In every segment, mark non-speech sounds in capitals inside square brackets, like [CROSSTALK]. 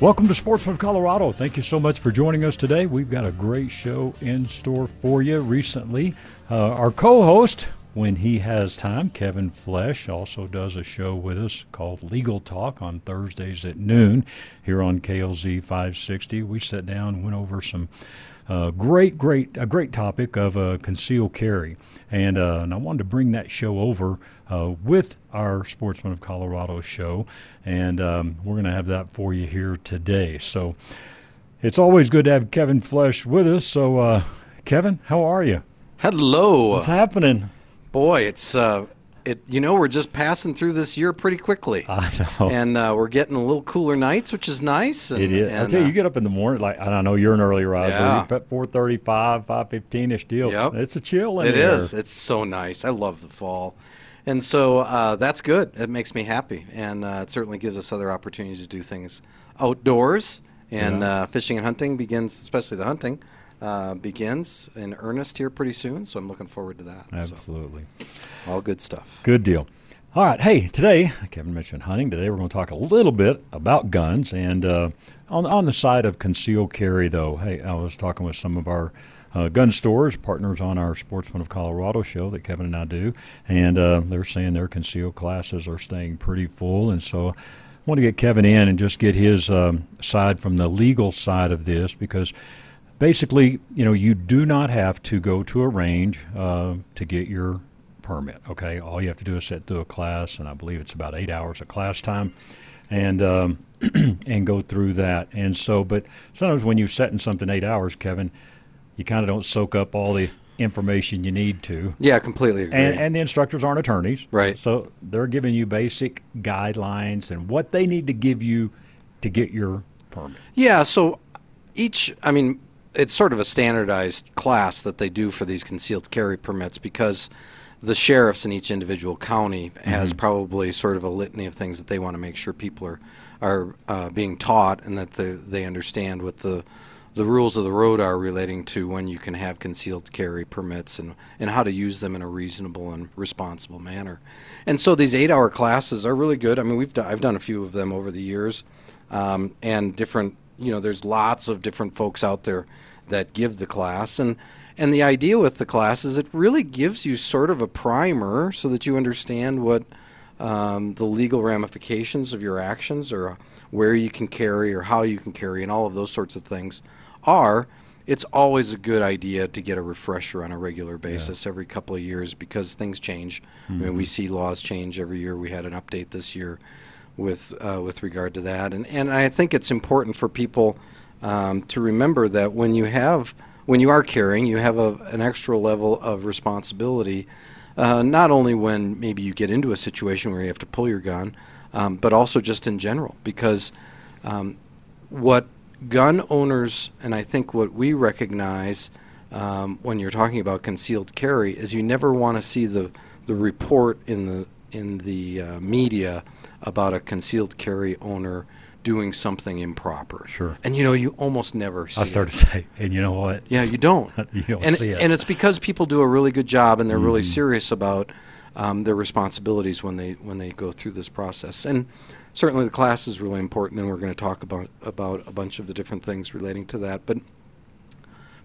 Welcome to Sportsman Colorado. Thank you so much for joining us today. We've got a great show in store for you. Recently, uh, our co host, when he has time, Kevin Flesch, also does a show with us called Legal Talk on Thursdays at noon here on KLZ 560. We sat down and went over some uh, great, great, a great topic of uh, concealed carry, and uh, and I wanted to bring that show over uh, with our Sportsman of Colorado show, and um, we're going to have that for you here today. So it's always good to have Kevin Flesch with us. So uh, Kevin, how are you? Hello. What's happening? Boy, it's uh, it. You know, we're just passing through this year pretty quickly. I know. And uh, we're getting a little cooler nights, which is nice. And, It is. I tell you, uh, you get up in the morning, like I know you're an early riser. Yeah. You're at four thirty-five, five fifteen ish deal. Yep. It's a chill in It there. is. It's so nice. I love the fall. And so uh, that's good. It makes me happy. And uh, it certainly gives us other opportunities to do things outdoors. And Yeah. uh, fishing and hunting begins, especially the hunting, uh, begins in earnest here pretty soon. So I'm looking forward to that. So, Absolutely. all good stuff. Good deal. All right. Hey, today, Kevin mentioned hunting. Today, we're going to talk a little bit about guns. And uh, on, on the side of concealed carry, though, hey, I was talking with some of our uh, gun stores, partners on our Sportsman of Colorado show that Kevin and I do. And uh, they're saying their concealed classes are staying pretty full. And so I want to get Kevin in and just get his um, side from the legal side of this because basically, you know, you do not have to go to a range uh, to get your permit. Okay, all you have to do is sit through a class, and I believe it's about eight hours of class time, and um, [CLEARS THROAT] and go through that. And so, but sometimes when you set in something eight hours, Kevin, you kind of don't soak up all the information you need to. Yeah, completely agree. And, and the instructors aren't attorneys, Right. So they're giving you basic guidelines and what they need to give you to get your permit. Yeah, so each, I mean, it's sort of a standardized class that they do for these concealed carry permits because the sheriffs in each individual county has probably sort of a litany of things that they want to make sure people are are uh, being taught and that the, they understand what the the rules of the road are relating to when you can have concealed carry permits and, and how to use them in a reasonable and responsible manner. And so these eight hour classes are really good. I mean, we've I've done a few of them over the years um, and different you know there's lots of different folks out there that give the class. And and the idea with the class is it really gives you sort of a primer so that you understand what um, the legal ramifications of your actions or where you can carry or how you can carry and all of those sorts of things are. It's always a good idea to get a refresher on a regular basis every couple of years because things change. I mean, we see laws change every year. We had an update this year with uh, with regard to that, and and I think it's important for people um, to remember that when you have when you are carrying, you have a, an extra level of responsibility. Uh, not only when maybe you get into a situation where you have to pull your gun, um, but also just in general, because um, what gun owners and I think what we recognize um, when you're talking about concealed carry is you never want to see the the report in the in the uh, media about a concealed carry owner doing something improper. Sure. And you know you almost never see I it. started to [LAUGHS] say, and you know what? Yeah, you don't. [LAUGHS] You don't and, see it. and it's because people do a really good job and they're really Mm-hmm. serious about um, their responsibilities when they when they go through this process. And certainly the class is really important, and we're going to talk about about a bunch of the different things relating to that. But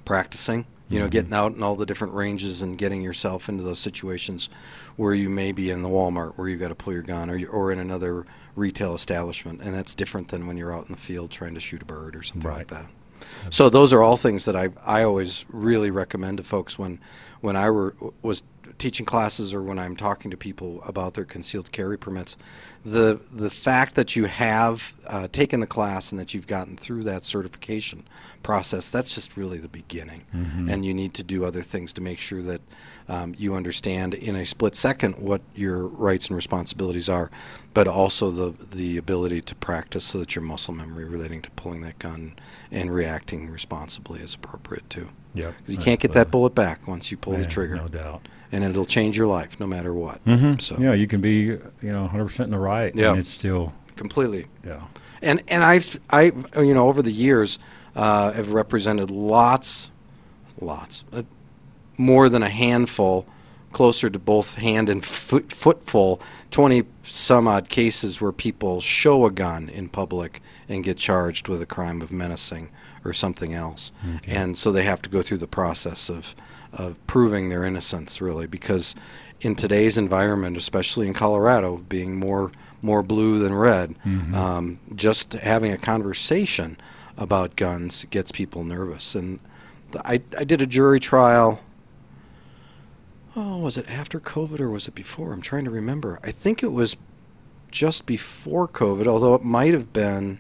practicing, you know, Mm-hmm. getting out in all the different ranges and getting yourself into those situations where you may be in the Walmart where you've got to pull your gun, or you, or in another retail establishment, and that's different than when you're out in the field trying to shoot a bird or something like Right. that. So those are all things that I I always really recommend to folks when when I were was teaching classes or when I'm talking to people about their concealed carry permits. The the fact that you have uh, taken the class and that you've gotten through that certification process that's just really the beginning, and you need to do other things to make sure that um, you understand in a split second what your rights and responsibilities are, but also the the ability to practice so that your muscle memory relating to pulling that gun and reacting responsibly is appropriate too. Yep, you can't get that bullet back once you pull the trigger, no doubt. And it'll change your life no matter what. Mm-hmm. So Yeah, you can be you know 100 percent in the right, Yeah. and it's still completely. yeah. And and I've I you know over the years uh, have represented lots, lots, uh, more than a handful, closer to both hand and foot, footful, twenty some odd cases where people show a gun in public and get charged with a crime of menacing or something else, and so they have to go through the process of of proving their innocence really because in today's environment, especially in Colorado, being more more blue than red, um, just having a conversation about guns gets people nervous. And I I did a jury trial. Oh, was it after COVID or was it before? I'm trying to remember. I think it was just before COVID, although it might have been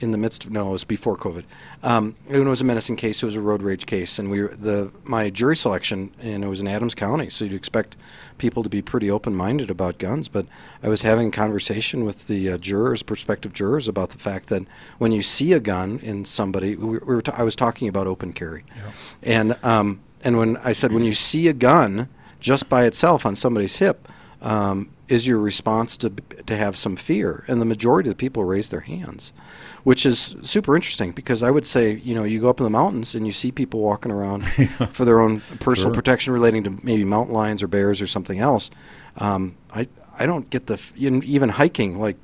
in the midst of no, it was before COVID. Um, it was a menacing case. It was a road rage case, and we were, the my jury selection, and it was in Adams County, so you'd expect people to be pretty open-minded about guns. But I was having a conversation with the uh, jurors, prospective jurors, about the fact that when you see a gun in somebody, we, we were ta- I was talking about open carry, and um, and when I said when you see a gun just by itself on somebody's hip. Um, is your response to to have some fear? And the majority of the people raise their hands, which is super interesting because I would say, you know, you go up in the mountains and you see people walking around [LAUGHS] for their own personal Sure. protection relating to maybe mountain lions or bears or something else. Um, I I don't get the f- even even hiking like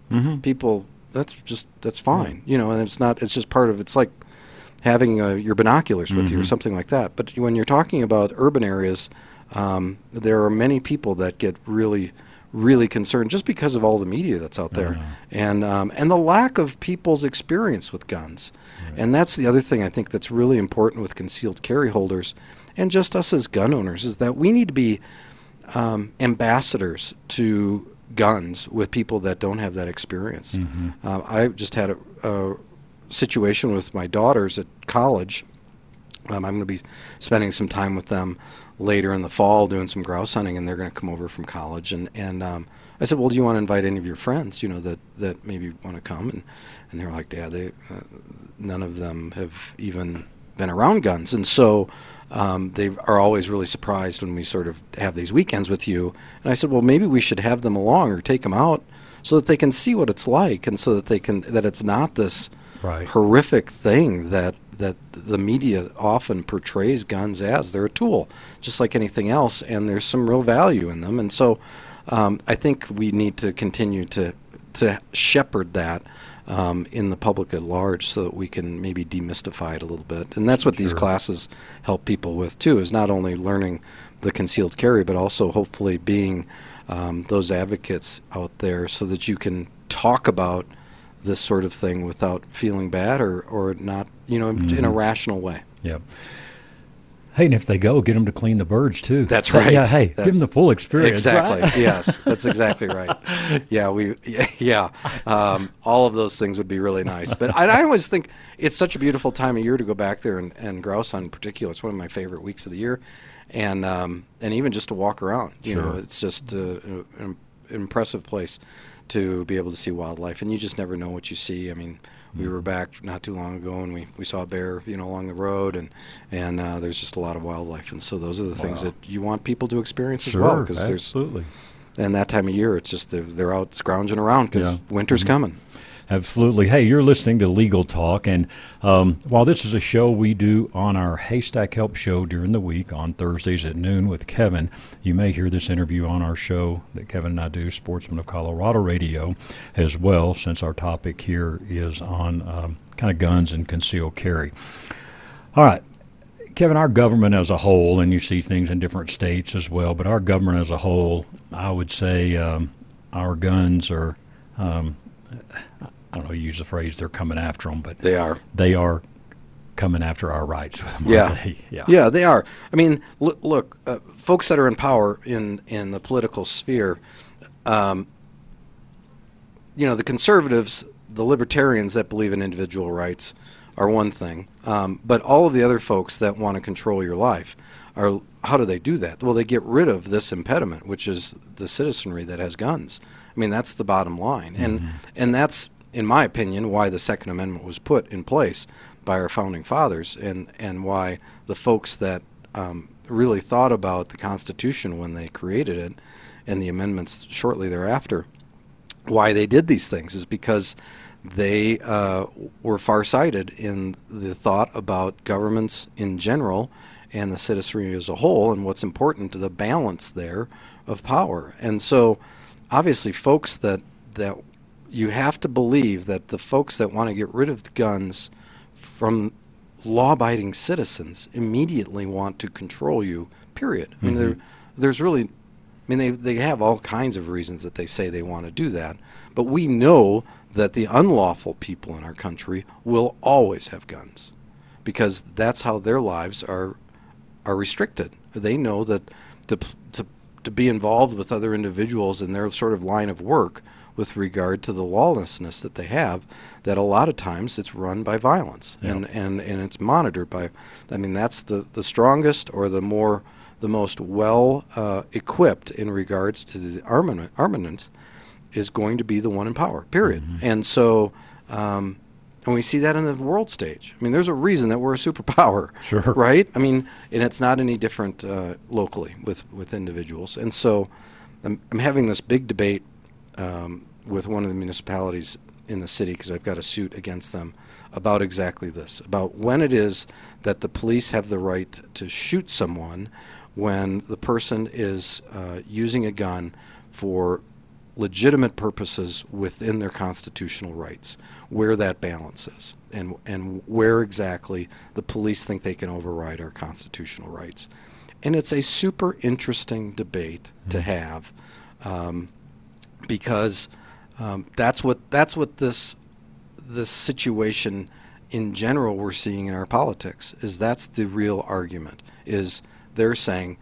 people. That's just that's fine, you know, and it's not. It's just part of. It's like having uh, your binoculars with you or something like that. But when you're talking about urban areas, um, there are many people that get really, really concerned just because of all the media that's out there, and um, and the lack of people's experience with guns, and that's the other thing I think that's really important with concealed carry holders, and just us as gun owners is that we need to be um, ambassadors to guns with people that don't have that experience. Uh, I just had a, a situation with my daughters at college. Um, I'm going to be spending some time with them later in the fall doing some grouse hunting, and they're going to come over from college. And and um, I said, well, do you want to invite any of your friends? You know that that maybe want to come? And and they were like, Dad, they uh, none of them have even been around guns, and so um, they are always really surprised when we sort of have these weekends with you. And I said, well, maybe we should have them along or take them out so that they can see what it's like, and so that they can that it's not this Right. horrific thing that that the media often portrays guns as. They're a tool, just like anything else, and there's some real value in them. And so, um, I think we need to continue to to shepherd that um, in the public at large, so that we can maybe demystify it a little bit. And that's what these classes help people with too. Is not only learning the concealed carry, but also hopefully being um, those advocates out there, so that you can talk about this sort of thing without feeling bad or, or not, you know, in, in a rational way. Yep. Hey, and if they go, get them to clean the birds too. That's right. Yeah. Hey, That's- give them the full experience. Exactly. right? yes, that's exactly right. [LAUGHS] Yeah, we. Yeah, yeah. Um, all of those things would be really nice. But I, I always think it's such a beautiful time of year to go back there and, and grouse on in particular. It's one of my favorite weeks of the year, and um, and even just to walk around. You know, it's just uh, an impressive place to be able to see wildlife, and you just never know what you see. I mean. We were back not too long ago, and we, we saw a bear, you know, along the road, and and uh, there's just a lot of wildlife, and so those are the things that you want people to experience Sure. as well, because there's absolutely. and that time of year, it's just they're, they're out scrounging around because Yeah. winter's coming. Absolutely. Hey, you're listening to Legal Talk, and um, while this is a show we do on our Haystack Help show during the week on Thursdays at noon with Kevin, you may hear this interview on our show that Kevin and I do, Sportsman of Colorado Radio, as well, since our topic here is on um, kind of guns and concealed carry. All right. Kevin, our government as a whole, and you see things in different states as well, but our government as a whole, I would say um, our guns are, um, I don't know, use the phrase, they're coming after them, but They are. they are coming after our rights them. Yeah. they? [LAUGHS] yeah. Yeah, they are. I mean, look, look uh, folks that are in power in in the political sphere, um, you know, the conservatives, the libertarians that believe in individual rights are one thing, um, but all of the other folks that want to control your life are. How do they do that? Well, they get rid of this impediment, which is the citizenry that has guns. I mean, that's the bottom line, and and that's, in my opinion, why the Second Amendment was put in place. by our founding fathers, and and why the folks that um, really thought about the Constitution when they created it, and the amendments shortly thereafter, why they did these things is because they uh, were farsighted in the thought about governments in general and the citizenry as a whole, and what's important to the balance there of power. And so, obviously, folks that that you have to believe that the folks that want to get rid of guns from law-abiding citizens immediately want to control you. Period. I mean, mm-hmm. there, there's really, I mean, they they have all kinds of reasons that they say they want to do that, but we know that the unlawful people in our country will always have guns, because that's how their lives are are restricted. They know that to to to be involved with other individuals in their sort of line of work with regard to the lawlessness that they have that a lot of times it's run by violence and, and, and it's monitored by I mean that's the, the strongest or the more the most well uh, equipped in regards to the armament armaments is going to be the one in power period and so um, and we see that in the world stage. I mean, there's a reason that we're a superpower, [LAUGHS] Sure. right? I mean, and it's not any different uh, locally with with individuals. And so, I'm, I'm having this big debate um, with one of the municipalities in the city because I've got a suit against them about exactly this about when it is that the police have the right to shoot someone when the person is uh, using a gun for legitimate purposes within their constitutional rights, where that balance is, and and where exactly the police think they can override our constitutional rights. And it's a super interesting debate to have, um, because um, that's what that's what this this situation in general we're seeing in our politics is that's the real argument is they're saying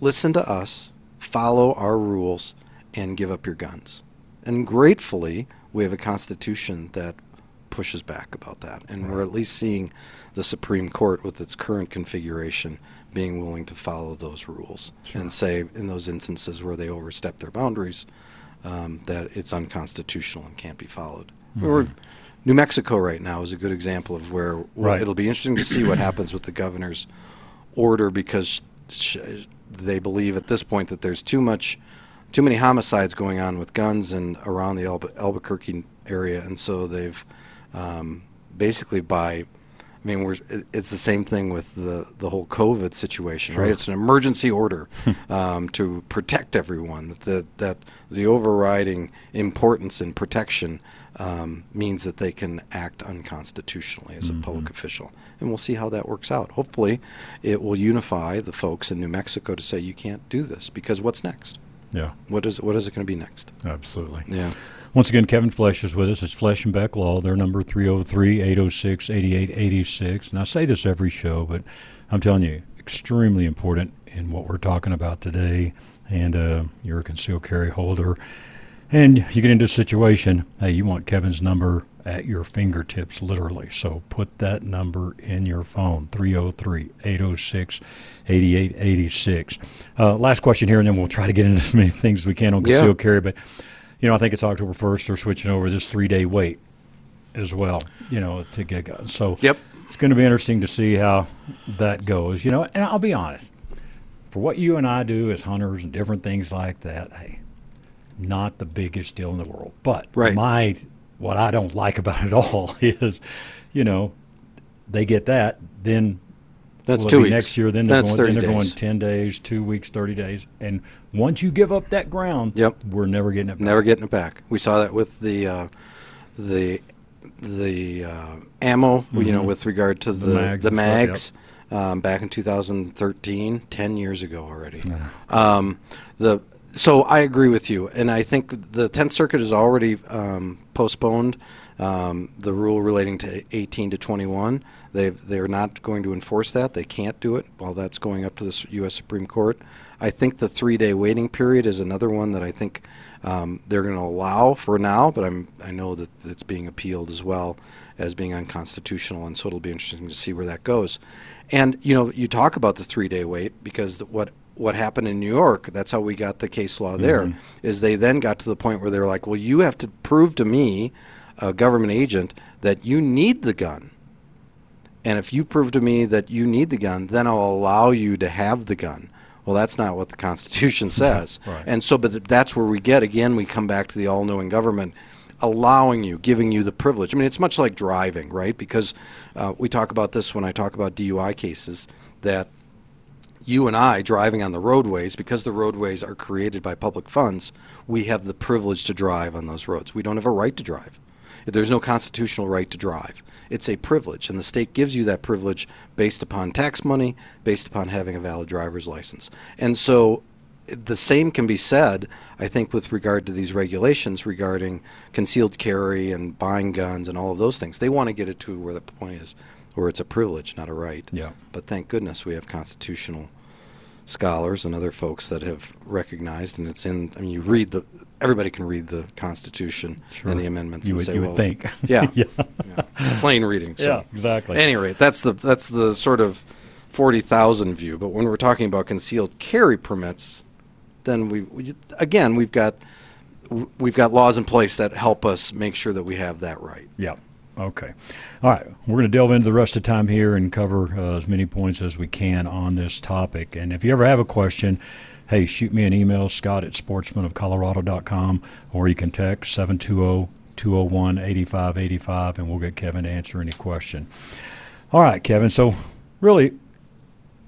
listen to us follow our rules and give up your guns. And gratefully we have a constitution that pushes back about that. And we're at least seeing the supreme court with its current configuration being willing to follow those rules and say in those instances where they overstep their boundaries um, that it's unconstitutional and can't be followed. Or New Mexico right now is a good example of where where Right. it'll be interesting to see what happens with the governor's order because sh- they believe at this point that there's too much, too many homicides going on with guns and around the Albu- Albuquerque area, and so they've um, basically by I mean, we're, it's the same thing with the, the whole COVID situation, right? It's an emergency order [LAUGHS] um, to protect everyone. That the, that the overriding importance in protection um, means that they can act unconstitutionally as a public official, and we'll see how that works out. Hopefully, it will unify the folks in New Mexico to say you can't do this because what's next? Yeah, What is what is it going to be next? absolutely. Yeah. Once again, Kevin Flesch is with us. It's Flesch and Beck Law. Their number 303-806-8886. And I say this every show, but I'm telling you, extremely important in what we're talking about today. And uh, you're a concealed carry holder. And you get into a situation, hey, you want Kevin's number at your fingertips, literally. So put that number in your phone, 303 806 8886. Uh, Last question here, and then we'll try to get into as many things as we can on Yeah. concealed carry. But, you know, I think it's October 1st. They're switching over this three day wait as well, you know, to get guns. So Yep. it's going to be interesting to see how that goes, you know. And I'll be honest, for what you and I do as hunters and different things like that, hey, not the biggest deal in the world. But Right. my what I don't like about it all [LAUGHS] is, you know, they get that, then That's will two be weeks. next year. Then they're That's going. 30 Then they're going ten days, two weeks, thirty days, and once you give up that ground, Yep. we're never getting it. Back. Never getting it back. We saw that with the uh, the the uh, ammo, you know, with regard to the Mm-hmm. mags the and stuff, yep. mags um, back in 2013, 10 years ago already. Um, the so I agree with you, and I think the Tenth Circuit is already um, postponed um, the rule relating to 18 to 21. They they're not going to enforce that. They can't do it while that's going up to the U.S. Supreme Court. I think the three-day waiting period is another one that I think um, they're going to allow for now, but I'm I know that it's being appealed as well as being unconstitutional, and so it'll be interesting to see where that goes. And you know, you talk about the three-day wait because the, what what happened in New York, that's how we got the case law there, is they then got to the point where they were like, well, you have to prove to me, a government agent, that you need the gun And if you prove to me that you need the gun, then I'll allow you to have the gun. Well, that's not what the [LAUGHS] Constitution says. Right. And so, but that's where we get again. We come back to the all-knowing government allowing you, giving you the privilege. I mean, it's much like driving, right? Because uh, we talk about this when I talk about DUI cases that you and I driving on the roadways, because the roadways are created by public funds, we have the privilege to drive on those roads. We don't have a right to drive. There's no constitutional right to drive. It's a privilege, and the state gives you that privilege based upon tax money, based upon having a valid driver's license. And so the same can be said, I think, with regard to these regulations regarding concealed carry and buying guns and all of those things. They want to get it to where the point is where it's a privilege, not a right. Yeah. But thank goodness we have constitutional scholars and other folks that have recognized, and it's in. I mean, you read the. Everybody can read the Constitution Sure. and the amendments You and would- say, you would well, think. yeah, [LAUGHS] Yeah. yeah. plain reading. So. Yeah, exactly. At any rate, that's the that's the sort of forty thousand view. But when we're talking about concealed carry permits, then we, we again we've got we've got laws in place that help us make sure that we have that right. Yeah. Okay. All right. We're going to delve into the rest of the time here and cover uh, as many points as we can on this topic. And if you ever have a question, hey, shoot me an email, scott at sportsmanofcolorado.com, or you can text 720 201 8585, and we'll get Kevin to answer any question. All right, Kevin. So, really,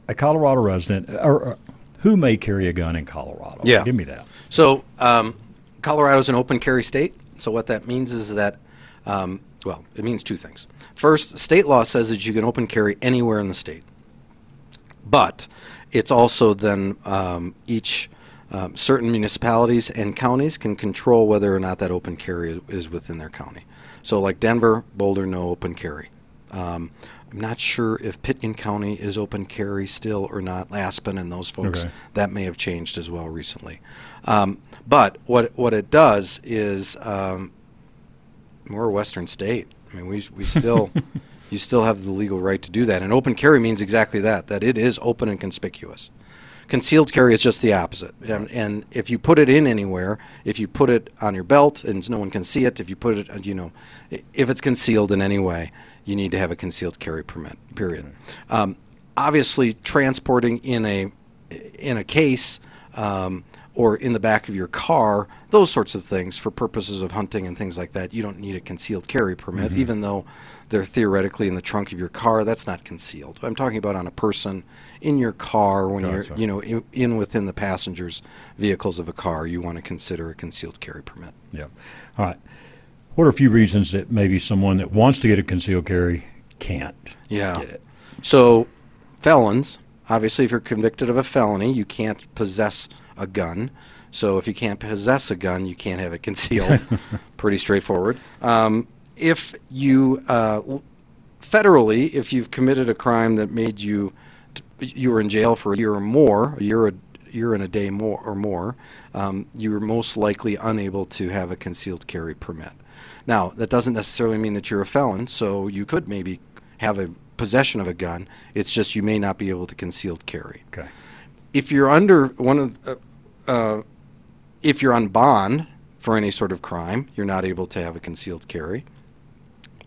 a Colorado resident, or, or who may carry a gun in Colorado? Yeah. Give me that. So um, is an open carry state. So what that means is that, um, well, it means two things. First, state law says that you can open carry anywhere in the state, but it's also then um, each um, certain municipalities and counties can control whether or not that open carry is, is within their county. So, like Denver, Boulder, no open carry. Um, I'm not sure if Pitkin County is open carry still or not. Aspen and those folks Okay. that may have changed as well recently. Um, but what what it does is um, we're a Western state. I mean, we we still [LAUGHS] you still have the legal right to do that, and open carry means exactly that. That it is open and conspicuous. Concealed carry is just the opposite. And, and if you put it in anywhere, if you put it on your belt and no one can see it, if you put it, you know, if it's concealed in any way, you need to have a concealed carry permit. Period. Um, obviously, transporting in a in a case um, or in the back of your car, those sorts of things for purposes of hunting and things like that, you don't need a concealed carry permit, mm-hmm. even though they're theoretically in the trunk of your car. That's not concealed. I'm talking about on a person in your car when Gotcha. you're, you know, in, in within the passengers' vehicles of a car. You want to consider a concealed carry permit. Yeah. All right. What are a few reasons that maybe someone that wants to get a concealed carry can't Yeah. get it? So, felons, obviously, if you're convicted of a felony, you can't possess a gun. So, if you can't possess a gun, you can't have it [LAUGHS] concealed. [LAUGHS] Pretty straightforward. Um, if you, uh, federally, if you've committed a crime that made you, you were in jail for a year or more, a year, a year and a day more or more, um, you were most likely unable to have a concealed carry permit. Now, that doesn't necessarily mean that you're a felon, so you could maybe have a possession of a gun. It's just you may not be able to concealed carry. Okay. If you're under one of, uh, uh, if you're on bond for any sort of crime, you're not able to have a concealed carry.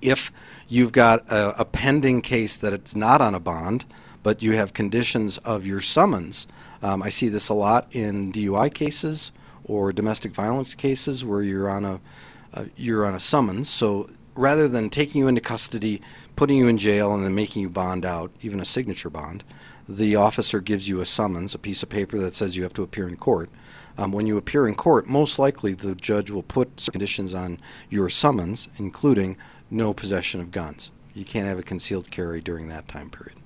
If you've got a, a pending case that it's not on a bond, but you have conditions of your summons, um, I see this a lot in DUI cases or domestic violence cases where you're on a uh, you're on a summons. So rather than taking you into custody, putting you in jail, and then making you bond out, even a signature bond, the officer gives you a summons, a piece of paper that says you have to appear in court. Um, when you appear in court, most likely the judge will put conditions on your summons, including no possession of guns. You can't have a concealed carry during that time period.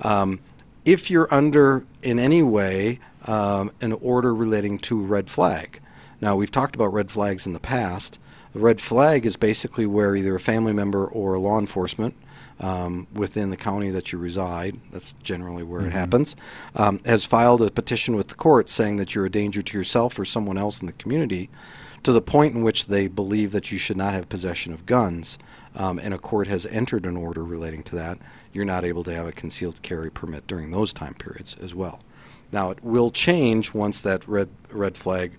Um, if you're under, in any way, um, an order relating to red flag. Now, we've talked about red flags in the past. The red flag is basically where either a family member or law enforcement um, within the county that you reside, that's generally where it happens, um, has filed a petition with the court saying that you're a danger to yourself or someone else in the community to the point in which they believe that you should not have possession of guns, um, and a court has entered an order relating to that, you're not able to have a concealed carry permit during those time periods as well. Now, it will change once that red, red flag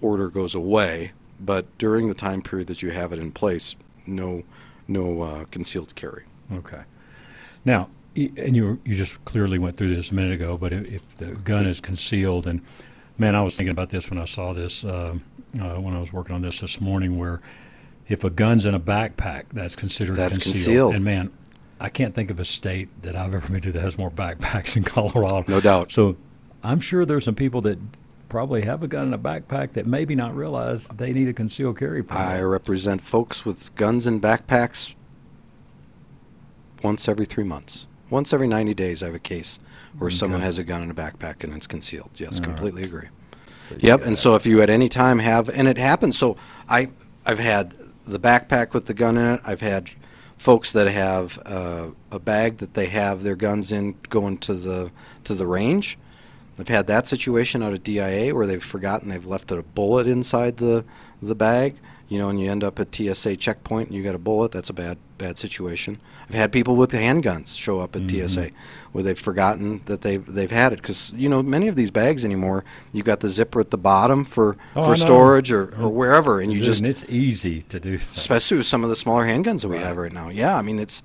order goes away, but during the time period that you have it in place, no, no uh, concealed carry. Okay. Now, and you you just clearly went through this a minute ago, but if, if the gun is concealed, and man, I was thinking about this when I saw this uh, uh, when I was working on this this morning, where if a gun's in a backpack, that's considered that's concealed. concealed. And man, I can't think of a state that I've ever been to that has more backpacks in [LAUGHS] Colorado. No doubt. So I'm sure there's some people that probably have a gun in a backpack that maybe not realize they need a concealed carry permit. I represent folks with guns in backpacks once every three months. Once every 90 days, I have a case where someone has a gun in a backpack and it's concealed. Yes, All right. completely agree. So Yep, and so if you at any time have, and it happens, so I, I've had the backpack with the gun in it. I've had folks that have uh, a bag that they have their guns in going to the to the range. I've had that situation out of DIA where they've forgotten they've left a bullet inside the the bag. You know, and you end up at TSA checkpoint and you got a bullet. That's a bad bad situation. I've had people with handguns show up at Mm-hmm. TSA where they've forgotten that they've they've had it because you know many of these bags anymore you've got the zipper at the bottom for Oh, for storage or, or wherever and you Dude, just and it's easy to do. That. especially with some of the smaller handguns that we Right. have right now. Yeah, I mean it's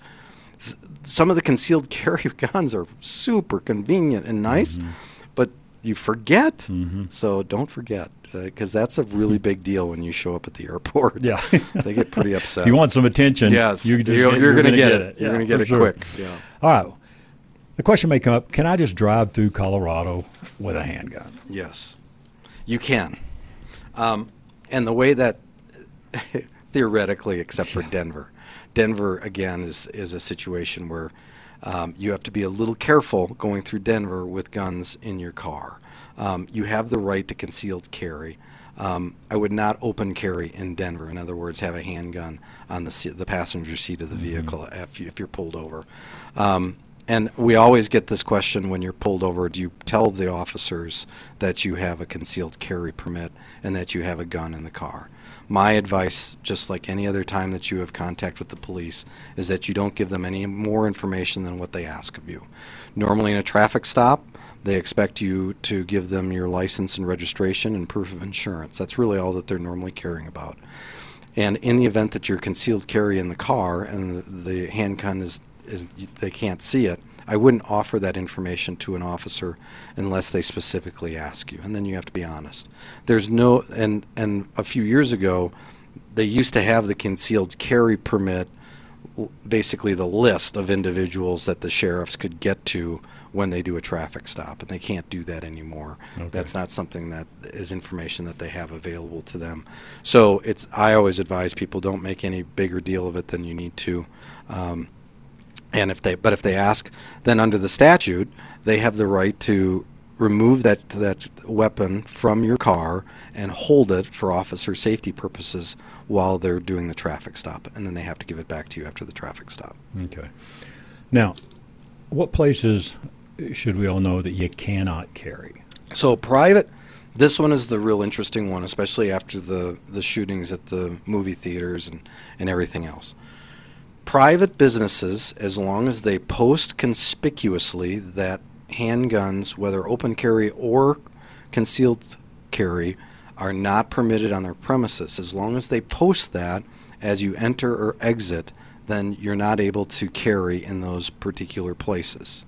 some of the concealed [LAUGHS] carry guns are super convenient and nice, Mm-hmm. But you forget. So don't forget because that's a really big deal when you show up at the airport. Yeah. [LAUGHS] they get pretty [LAUGHS] upset. If you want some attention, yes, you you're, you're going to get, it. You're Yeah, going to get it sure. quick. Yeah. All right. The question may come up: Can I just drive through Colorado with a handgun? Yes, you can. Um, and the way that [LAUGHS] theoretically, except for Denver, Denver again is is a situation where um, you have to be a little careful going through Denver with guns in your car. Um, you have the right to concealed carry. Um, I would not open carry in Denver. In other words, have a handgun on the se- the passenger seat of the vehicle if, you, if you're pulled over. Um, and we always get this question when you're pulled over do you tell the officers that you have a concealed carry permit and that you have a gun in the car? My advice, just like any other time that you have contact with the police, is that you don't give them any more information than what they ask of you. Normally, in a traffic stop, they expect you to give them your license and registration and proof of insurance. That's really all that they're normally caring about. And in the event that you're concealed carry in the car and the, the handgun is, is they can't see it, I wouldn't offer that information to an officer unless they specifically ask you, and then you have to be honest. There's no and and a few years ago, they used to have the concealed carry permit, basically the list of individuals that the sheriffs could get to when they do a traffic stop, and they can't do that anymore. Okay. That's not something that is information that they have available to them. So it's I always advise people don't make any bigger deal of it than you need to. Um, and if they, but if they ask, then under the statute, they have the right to remove that that weapon from your car and hold it for officer safety purposes while they're doing the traffic stop, and then they have to give it back to you after the traffic stop. Okay. Now, what places should we all know that you cannot carry? So private, this one is the real interesting one, especially after the the shootings at the movie theaters and and everything else. Private businesses, as long as they post conspicuously that handguns, whether open carry or concealed carry, are not permitted on their premises, as long as they post that as you enter or exit, then you're not able to carry in those particular places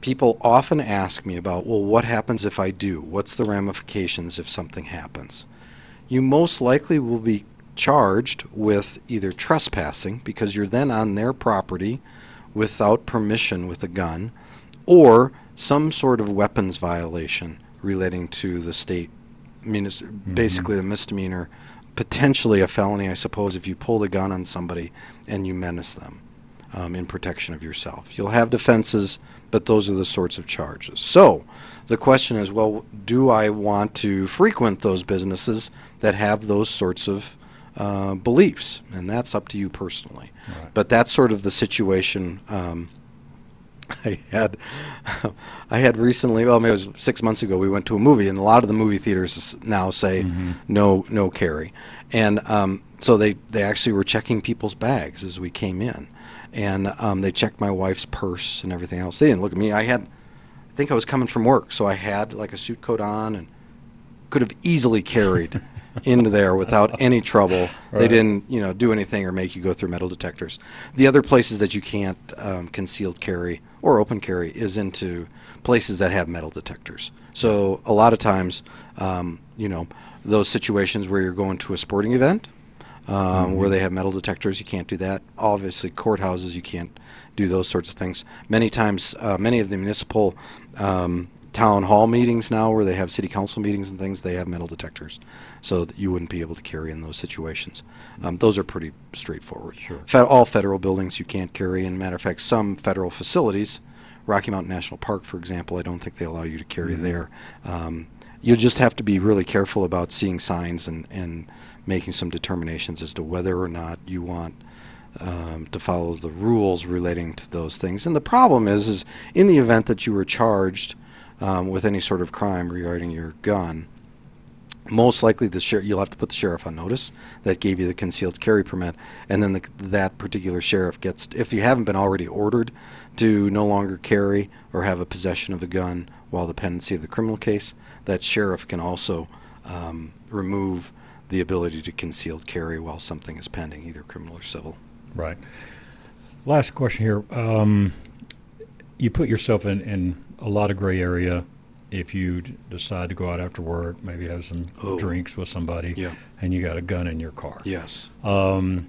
people often ask me about, well, what happens if I do? What's the ramifications if something happens? You most likely will be charged with either trespassing, because you're then on their property without permission with a gun, or some sort of weapons violation relating to the state. I mean, it's basically a misdemeanor, potentially a felony, I suppose, if you pull the gun on somebody and you menace them um, in protection of yourself. You'll have defenses, but those are the sorts of charges. So the question is well, do I want to frequent those businesses that have those sorts of uh, beliefs? And that's up to you personally. Right. But that's sort of the situation. Um, [LAUGHS] I had, [LAUGHS] I had recently. Well, maybe it was six months ago. We went to a movie, and a lot of the movie theaters now say no, no carry, and um, so they they actually were checking people's bags as we came in, and um, they checked my wife's purse and everything else. They didn't look at me. I had, I think I was coming from work, so I had like a suit coat on and could have easily carried [LAUGHS] into there without any trouble. Right. They didn't, you know, do anything or make you go through metal detectors. The other places that you can't um, concealed carry or open carry is into places that have metal detectors. So a lot of times, um, you know, those situations where you're going to a sporting event. Um, mm-hmm. Where they have metal detectors, you can't do that. Obviously, courthouses, you can't do those sorts of things. Many times, uh, many of the municipal um, town hall meetings now where they have city council meetings and things, they have metal detectors so that you wouldn't be able to carry in those situations. Um, those are pretty straightforward. Sure. Fe- all federal buildings you can't carry. And matter of fact, some federal facilities, Rocky Mountain National Park, for example, I don't think they allow you to carry mm-hmm. there. Um, you just have to be really careful about seeing signs and, and making some determinations as to whether or not you want um, to follow the rules relating to those things. And the problem is, is in the event that you were charged – um, with any sort of crime regarding your gun, most likely the sheriff you'll have to put the sheriff on notice that gave you the concealed carry permit, and then the, that particular sheriff gets if you haven't been already ordered to no longer carry or have a possession of a gun while the pendency of the criminal case, that sheriff can also um, remove the ability to concealed carry while something is pending, either criminal or civil. Right. Last question here. Um, you put yourself in, in a lot of gray area if you decide to go out after work, maybe have some oh. drinks with somebody, yeah. and you got a gun in your car. Yes. Um,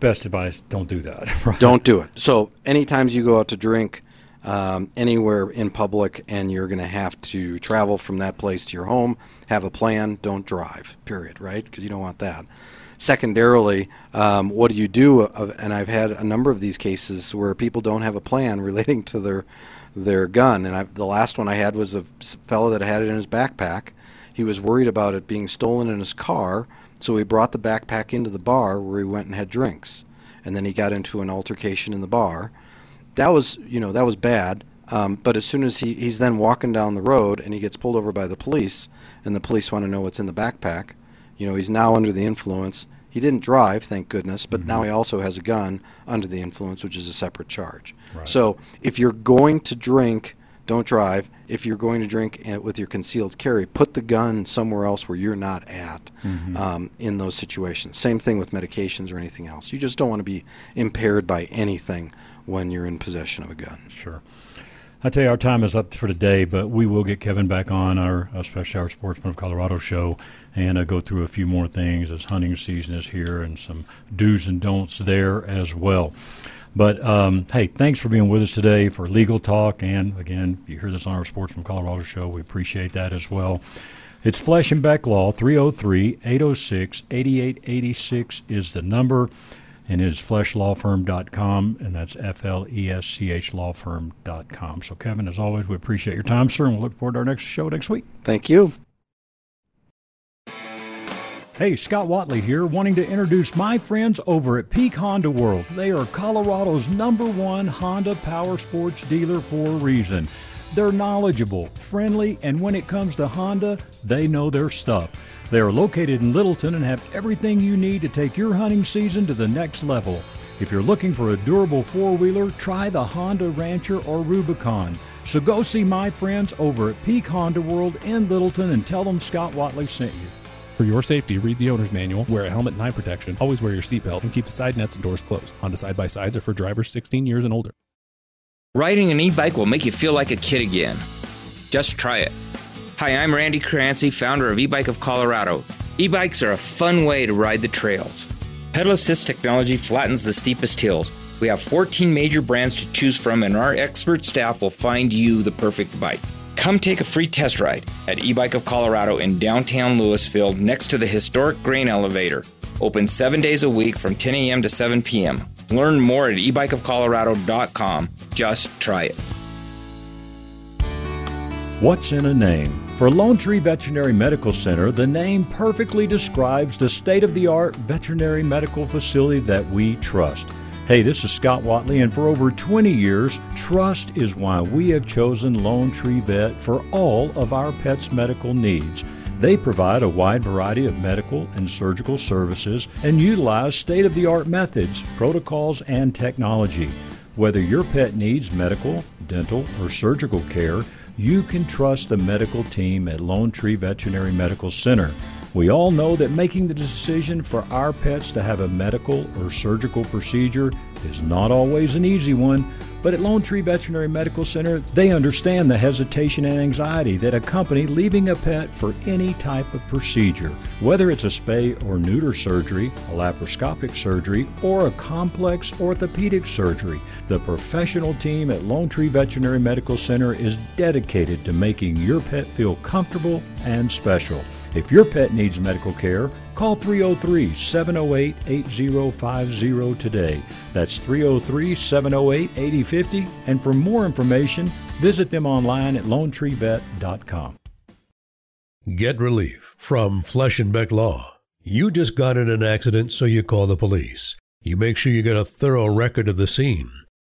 best advice: don't do that. [LAUGHS] Right? Don't do it. So, anytime you go out to drink um, anywhere in public, and you're going to have to travel from that place to your home, have a plan. Don't drive. Period. Right? Because you don't want that. Secondarily, um, what do you do? Of, and I've had a number of these cases where people don't have a plan [LAUGHS] relating to their their gun. And I, the last one I had was a fellow that had it in his backpack. He was worried about it being stolen in his car, so he brought the backpack into the bar where he went and had drinks. And then he got into an altercation in the bar. That was, you know, that was bad. Um, but as soon as he, he's then walking down the road and he gets pulled over by the police, and the police want to know what's in the backpack, you know, he's now under the influence. He didn't drive, thank goodness, but mm-hmm. now he also has a gun under the influence, which is a separate charge. Right. So if you're going to drink, don't drive. If you're going to drink with your concealed carry, put the gun somewhere else where you're not at mm-hmm. um, in those situations. Same thing with medications or anything else. You just don't want to be impaired by anything when you're in possession of a gun. Sure. I tell you, our time is up for today, but we will get Kevin back on our Special Hour Sportsman of Colorado show and uh, go through a few more things as hunting season is here and some do's and don'ts there as well. But um, hey, thanks for being with us today for legal talk. And again, if you hear this on our Sportsman Colorado show, we appreciate that as well. It's Flesch and Beck Law, 303 806 8886 is the number and it is fleschlawfirm.com, and that's F L E S C H lawfirm.com. So, Kevin, as always, we appreciate your time, sir, and we'll look forward to our next show next week. Thank you. Hey, Scott Watley here, wanting to introduce my friends over at Peak Honda World. They are Colorado's number one Honda power sports dealer for a reason. They're knowledgeable, friendly, and when it comes to Honda, they know their stuff. They are located in Littleton and have everything you need to take your hunting season to the next level. If you're looking for a durable four wheeler, try the Honda Rancher or Rubicon. So go see my friends over at Peak Honda World in Littleton and tell them Scott Watley sent you. For your safety, read the owner's manual, wear a helmet and eye protection, always wear your seatbelt, and keep the side nets and doors closed. Honda side by sides are for drivers 16 years and older. Riding an e bike will make you feel like a kid again. Just try it. Hi, I'm Randy Crancy, founder of eBike of Colorado. E-bikes are a fun way to ride the trails. Pedal assist technology flattens the steepest hills. We have 14 major brands to choose from, and our expert staff will find you the perfect bike. Come take a free test ride at eBike of Colorado in downtown Louisville next to the historic grain elevator. Open seven days a week from 10 a.m. to 7 p.m. Learn more at ebikeofcolorado.com. Just try it. What's in a name? For Lone Tree Veterinary Medical Center, the name perfectly describes the state of the art veterinary medical facility that we trust. Hey, this is Scott Watley, and for over 20 years, trust is why we have chosen Lone Tree Vet for all of our pets' medical needs. They provide a wide variety of medical and surgical services and utilize state of the art methods, protocols, and technology. Whether your pet needs medical, dental, or surgical care, you can trust the medical team at Lone Tree Veterinary Medical Center. We all know that making the decision for our pets to have a medical or surgical procedure is not always an easy one. But at Lone Tree Veterinary Medical Center, they understand the hesitation and anxiety that accompany leaving a pet for any type of procedure. Whether it's a spay or neuter surgery, a laparoscopic surgery, or a complex orthopedic surgery, the professional team at Lone Tree Veterinary Medical Center is dedicated to making your pet feel comfortable and special. If your pet needs medical care, call 303 708 8050 today. That's 303 708 8050. And for more information, visit them online at lonetreevet.com. Get relief from Flesch and Beck Law. You just got in an accident, so you call the police. You make sure you get a thorough record of the scene.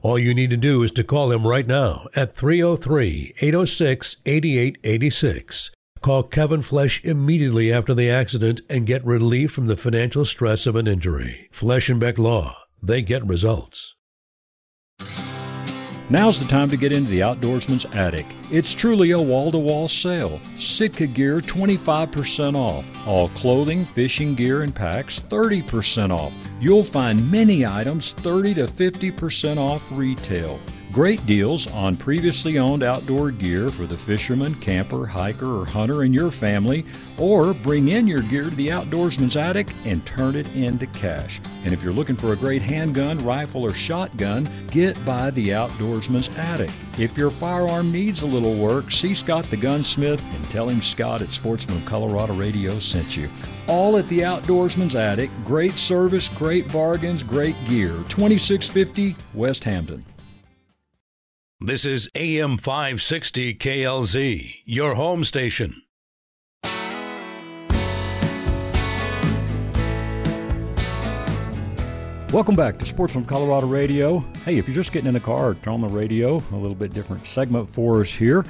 All you need to do is to call him right now at 303 806 8886. Call Kevin Flesch immediately after the accident and get relief from the financial stress of an injury. Flesch and Beck Law. They get results. Now's the time to get into the Outdoorsman's Attic. It's truly a wall to wall sale. Sitka gear 25% off. All clothing, fishing gear, and packs 30% off. You'll find many items 30 to 50% off retail. Great deals on previously owned outdoor gear for the fisherman, camper, hiker, or hunter in your family, or bring in your gear to the Outdoorsman's Attic and turn it into cash. And if you're looking for a great handgun, rifle, or shotgun, get by the Outdoorsman's Attic. If your firearm needs a little work, see Scott the gunsmith and tell him Scott at Sportsman of Colorado Radio sent you. All at the Outdoorsman's Attic. Great service, great bargains, great gear. 2650 West Hampden. This is AM 560 KLZ, your home station. Welcome back to Sportsman of Colorado Radio. Hey, if you're just getting in the car, turn on the radio. A little bit different segment for us here.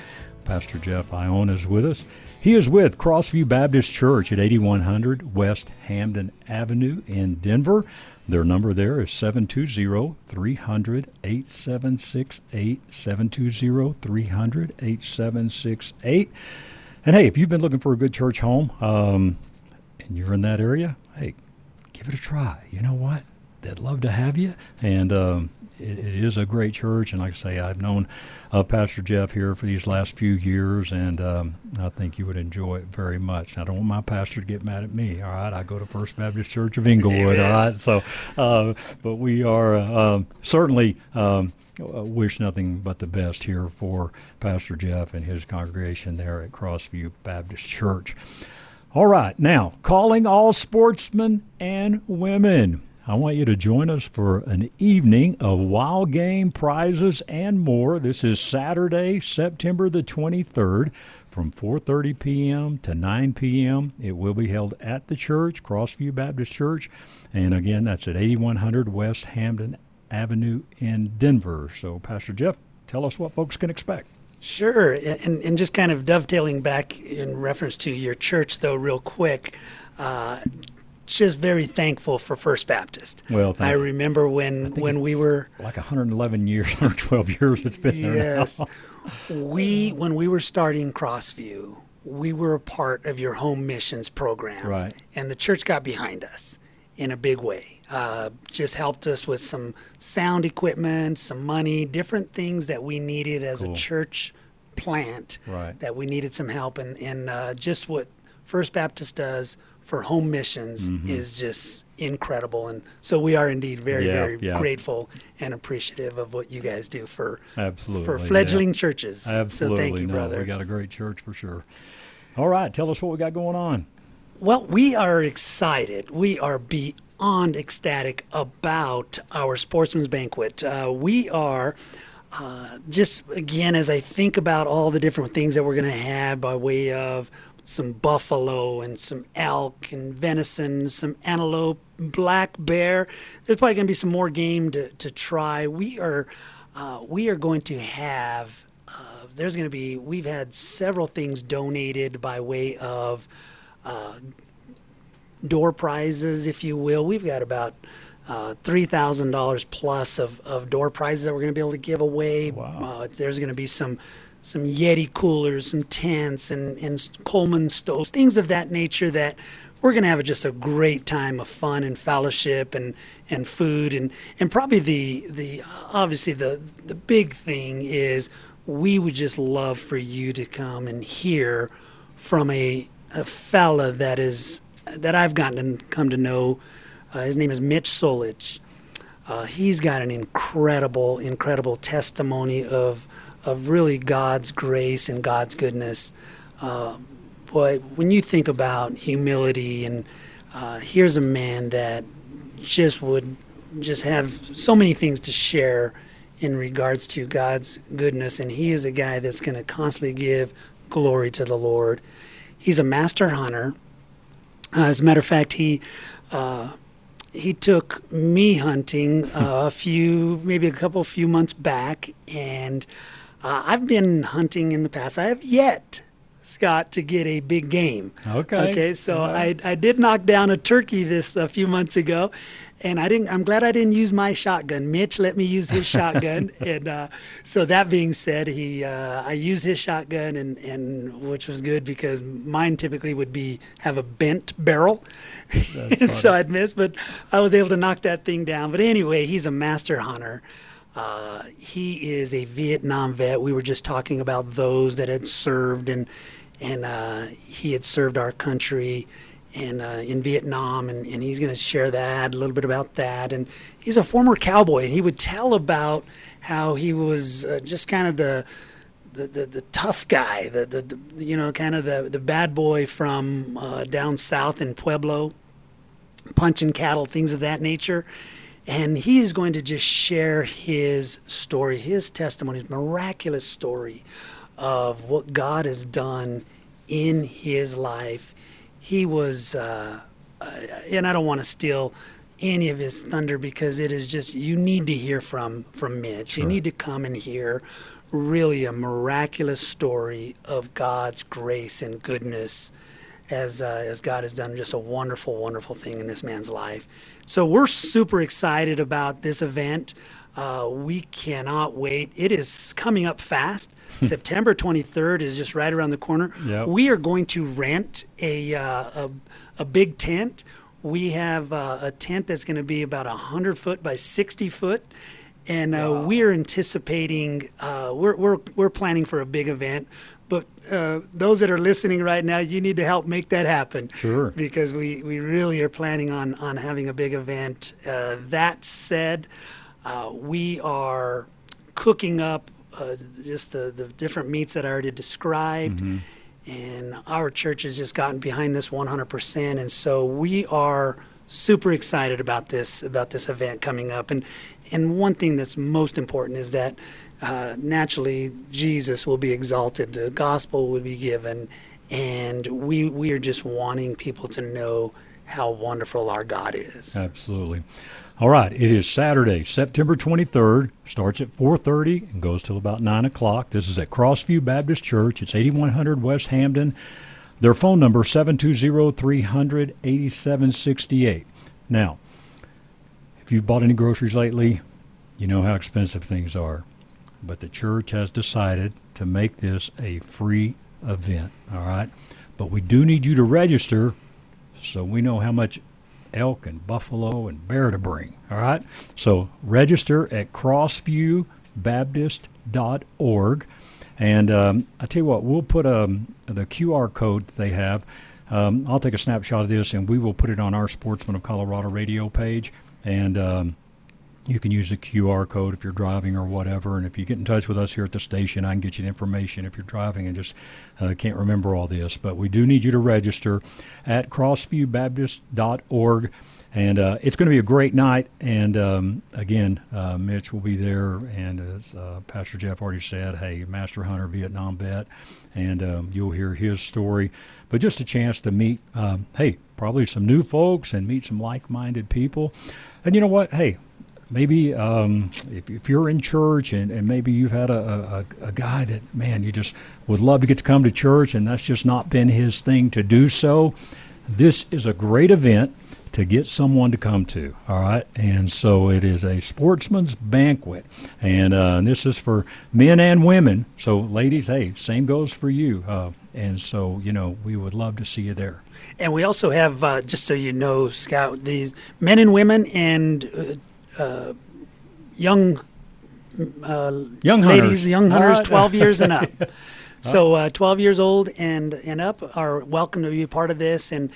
Pastor Jeff Ayon is with us. He is with Crossview Baptist Church at 8100 West Hampden Avenue in Denver. Their number there is 720 300 8768. 720 300 8768. And hey, if you've been looking for a good church home um, and you're in that area, hey, give it a try. You know what? They'd love to have you. And um, it, it is a great church. And like I say, I've known uh, Pastor Jeff here for these last few years, and um, I think you would enjoy it very much. I don't want my pastor to get mad at me. All right, I go to First Baptist Church of Englewood. All right, so uh, but we are uh, certainly. Um, wish nothing but the best here for Pastor Jeff and his congregation there at Crossview Baptist Church. All right, now calling all sportsmen and women. I want you to join us for an evening of wild game prizes and more. This is Saturday, September the 23rd from 4:30 p.m. to 9 p.m. It will be held at the church, Crossview Baptist Church, and again that's at 8100 West Hampden Avenue in Denver. So Pastor Jeff, tell us what folks can expect. Sure, and and just kind of dovetailing back in reference to your church, though, real quick. Uh, just very thankful for First Baptist. Well, I remember when when we were like 111 years [LAUGHS] or 12 years it's been there yes, we when we were starting Crossview, we were a part of your home missions program, right? And the church got behind us in a big way. Uh, just helped us with some sound equipment, some money, different things that we needed as cool. a church plant. Right. That we needed some help, and and uh, just what First Baptist does for home missions mm-hmm. is just incredible. And so we are indeed very yeah, very yeah. grateful and appreciative of what you guys do for absolutely for fledgling yeah. churches. Absolutely so thank you no, brother. we got a great church for sure. All right tell us what we got going on. Well we are excited. We are beyond ecstatic about our sportsman's banquet. Uh, we are uh, just again as i think about all the different things that we're going to have by way of some buffalo and some elk and venison, some antelope, black bear. There's probably going to be some more game to, to try. We are uh, we are going to have. Uh, there's going to be. We've had several things donated by way of uh, door prizes, if you will. We've got about uh, three thousand dollars plus of, of door prizes that we're going to be able to give away. Wow. Uh, there's going to be some some Yeti coolers, some tents, and and Coleman stoves, things of that nature that we're going to have just a great time of fun and fellowship and, and food and, and probably the the obviously the the big thing is we would just love for you to come and hear from a a fella that is that I've gotten to come to know. Uh, his name is Mitch Solich. Uh, he's got an incredible, incredible testimony of of really God's grace and God's goodness. Uh, boy, when you think about humility, and uh, here's a man that just would just have so many things to share in regards to God's goodness, and he is a guy that's going to constantly give glory to the Lord. He's a master hunter. Uh, as a matter of fact, he uh, he took me hunting uh, a few, maybe a couple, few months back, and uh, I've been hunting in the past. I have yet, Scott, to get a big game. Okay. Okay. So I I did knock down a turkey this a few months ago, and I didn't. I'm glad I didn't use my shotgun. Mitch let me use his shotgun, [LAUGHS] and uh, so that being said, he uh, I used his shotgun, and and which was good because mine typically would be have a bent barrel, and [LAUGHS] so I'd miss. But I was able to knock that thing down. But anyway, he's a master hunter. Uh, he is a Vietnam vet. We were just talking about those that had served, and and uh, he had served our country in uh, in Vietnam, and, and he's going to share that a little bit about that. And he's a former cowboy, and he would tell about how he was uh, just kind of the the, the, the tough guy, the, the, the you know kind of the the bad boy from uh, down south in Pueblo, punching cattle, things of that nature. And he is going to just share his story, his testimony, his miraculous story of what God has done in his life. He was, uh, uh, and I don't want to steal any of his thunder because it is just you need to hear from from Mitch. You need to come and hear really a miraculous story of God's grace and goodness as uh, as God has done just a wonderful, wonderful thing in this man's life. So we're super excited about this event. Uh, we cannot wait. It is coming up fast. [LAUGHS] September 23rd is just right around the corner. Yep. We are going to rent a uh, a, a big tent. We have uh, a tent that's going to be about 100 foot by 60 foot. And uh, we're anticipating, uh, we're, we're, we're planning for a big event. But uh, those that are listening right now, you need to help make that happen. Sure. Because we, we really are planning on, on having a big event. Uh, that said, uh, we are cooking up uh, just the, the different meats that I already described. And our church has just gotten behind this 100%. And so we are super excited about this about this event coming up. And and one thing that's most important is that uh, naturally Jesus will be exalted, the gospel will be given, and we we are just wanting people to know how wonderful our God is. Absolutely. All right. It is Saturday, September 23rd. Starts at 4:30 and goes till about 9 o'clock. This is at Crossview Baptist Church. It's 8100 West Hampden. Their phone number 720-300-8768. Now, if you've bought any groceries lately, you know how expensive things are. But the church has decided to make this a free event. All right. But we do need you to register so we know how much elk and buffalo and bear to bring. All right. So register at crossviewbaptist.org. And um, I tell you what, we'll put um, the QR code they have. Um, I'll take a snapshot of this and we will put it on our Sportsman of Colorado radio page. And um, you can use the QR code if you're driving or whatever. And if you get in touch with us here at the station, I can get you the information if you're driving and just uh, can't remember all this. But we do need you to register at crossviewbaptist.org. And uh, it's going to be a great night. And um, again, uh, Mitch will be there. And as uh, Pastor Jeff already said, hey, Master Hunter, Vietnam vet. And um, you'll hear his story. But just a chance to meet, um, hey, probably some new folks and meet some like minded people. And you know what? Hey, maybe um, if, if, you're in church and, and maybe you've had a, a, a, guy that man you just would love to get to come to church and that's just not been his thing to do so this is a great event to get someone to come to all right? And so it is a sportsman's banquet. And, uh, and this is for men and women. So ladies hey same goes for you. Uh, and so you know we would love to see you there. And we also have, uh, just so you know, Scott, these men and women and uh, young uh, young ladies, young hunters, 12 years and up. [LAUGHS] So uh, 12 years old and and up are welcome to be a part of this, and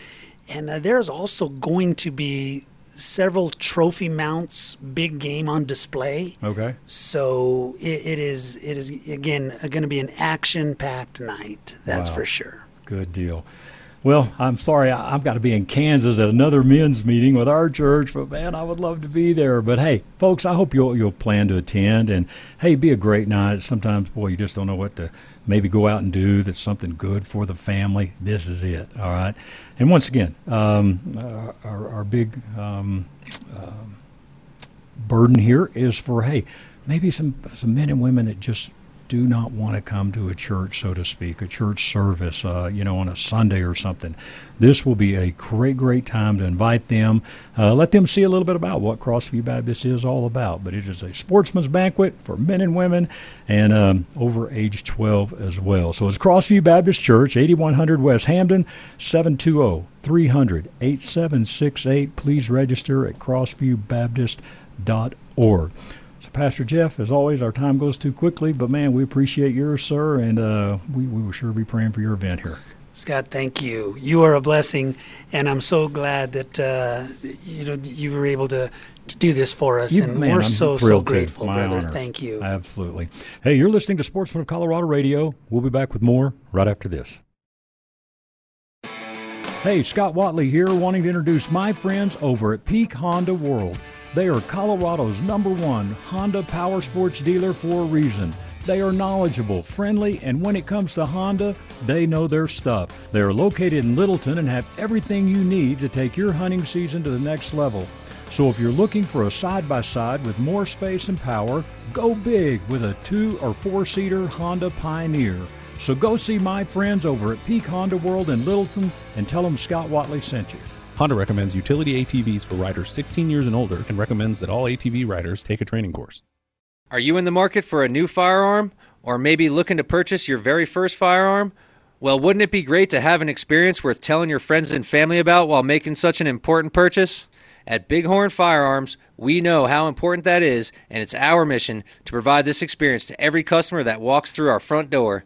and uh, there's also going to be several trophy mounts, big game on display. Okay. So it, it is it is again going to be an action packed night. That's wow. for sure. Good deal. Well, I'm sorry, I, have got to be in Kansas at another men's meeting with our church, but man, I would love to be there. But hey, folks, I hope you'll you'll plan to attend, and hey, be a great night. Sometimes, boy, you just don't know what to maybe go out and do that's something good for the family. This is it, all right. And once again, um, our, our, big um, uh, burden here is for hey, maybe some some men and women that just do not want to come to a church, so to speak, a church service, uh, you know, on a Sunday or something, this will be a great, great time to invite them. Uh, let them see a little bit about what Crossview Baptist is all about. But it is a sportsman's banquet for men and women and um, over age 12 as well. So it's Crossview Baptist Church, 8100 West Hampden, 720 300 8768. Please register at crossviewbaptist.org. So, Pastor Jeff, as always, our time goes too quickly, but man, we appreciate yours, sir, and uh, we, we will sure be praying for your event here. Scott, thank you. You are a blessing, and I'm so glad that uh, you know you were able to, to do this for us, you, and man, we're I'm so so grateful, brother. honor. Thank you. Absolutely. Hey, you're listening to Sportsman of Colorado Radio. We'll be back with more right after this. Hey, Scott Watley here, wanting to introduce my friends over at Peak Honda World. They are Colorado's number one Honda power sports dealer for a reason. They are knowledgeable, friendly, and when it comes to Honda, they know their stuff. They are located in Littleton and have everything you need to take your hunting season to the next level. So if you're looking for a side by side with more space and power, go big with a two or four seater Honda Pioneer. So go see my friends over at Peak Honda World in Littleton and tell them Scott Watley sent you. Honda recommends utility ATVs for riders 16 years and older and recommends that all ATV riders take a training course. Are you in the market for a new firearm? Or maybe looking to purchase your very first firearm? Well, wouldn't it be great to have an experience worth telling your friends and family about while making such an important purchase? At Bighorn Firearms, we know how important that is, and it's our mission to provide this experience to every customer that walks through our front door.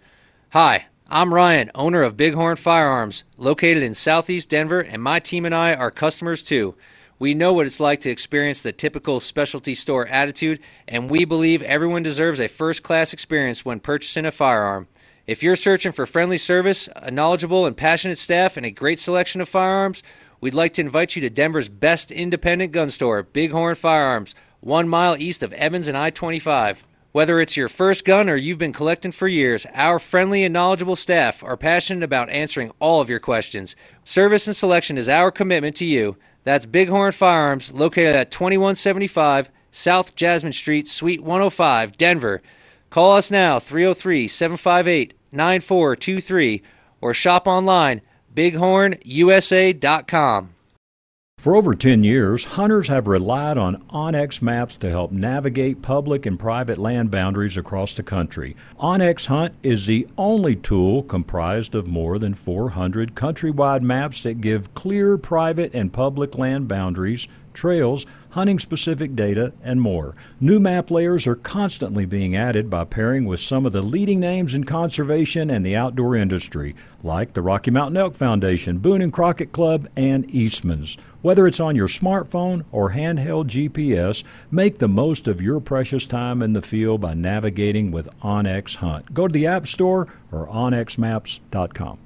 Hi, I'm Ryan, owner of Bighorn Firearms, located in southeast Denver, and my team and I are customers too. We know what it's like to experience the typical specialty store attitude, and we believe everyone deserves a first class experience when purchasing a firearm. If you're searching for friendly service, a knowledgeable and passionate staff, and a great selection of firearms, we'd like to invite you to Denver's best independent gun store, Bighorn Firearms, one mile east of Evans and I 25. Whether it's your first gun or you've been collecting for years, our friendly and knowledgeable staff are passionate about answering all of your questions. Service and selection is our commitment to you. That's Bighorn Firearms, located at 2175 South Jasmine Street, Suite 105, Denver. Call us now, 303 758 9423, or shop online, bighornusa.com. For over 10 years, hunters have relied on onX maps to help navigate public and private land boundaries across the country. onX Hunt is the only tool comprised of more than 400 countrywide maps that give clear private and public land boundaries trails, hunting specific data, and more. New map layers are constantly being added by pairing with some of the leading names in conservation and the outdoor industry, like the Rocky Mountain Elk Foundation, Boone and Crockett Club, and Eastman's. Whether it's on your smartphone or handheld GPS, make the most of your precious time in the field by navigating with OnX Hunt. Go to the App Store or onxmaps.com.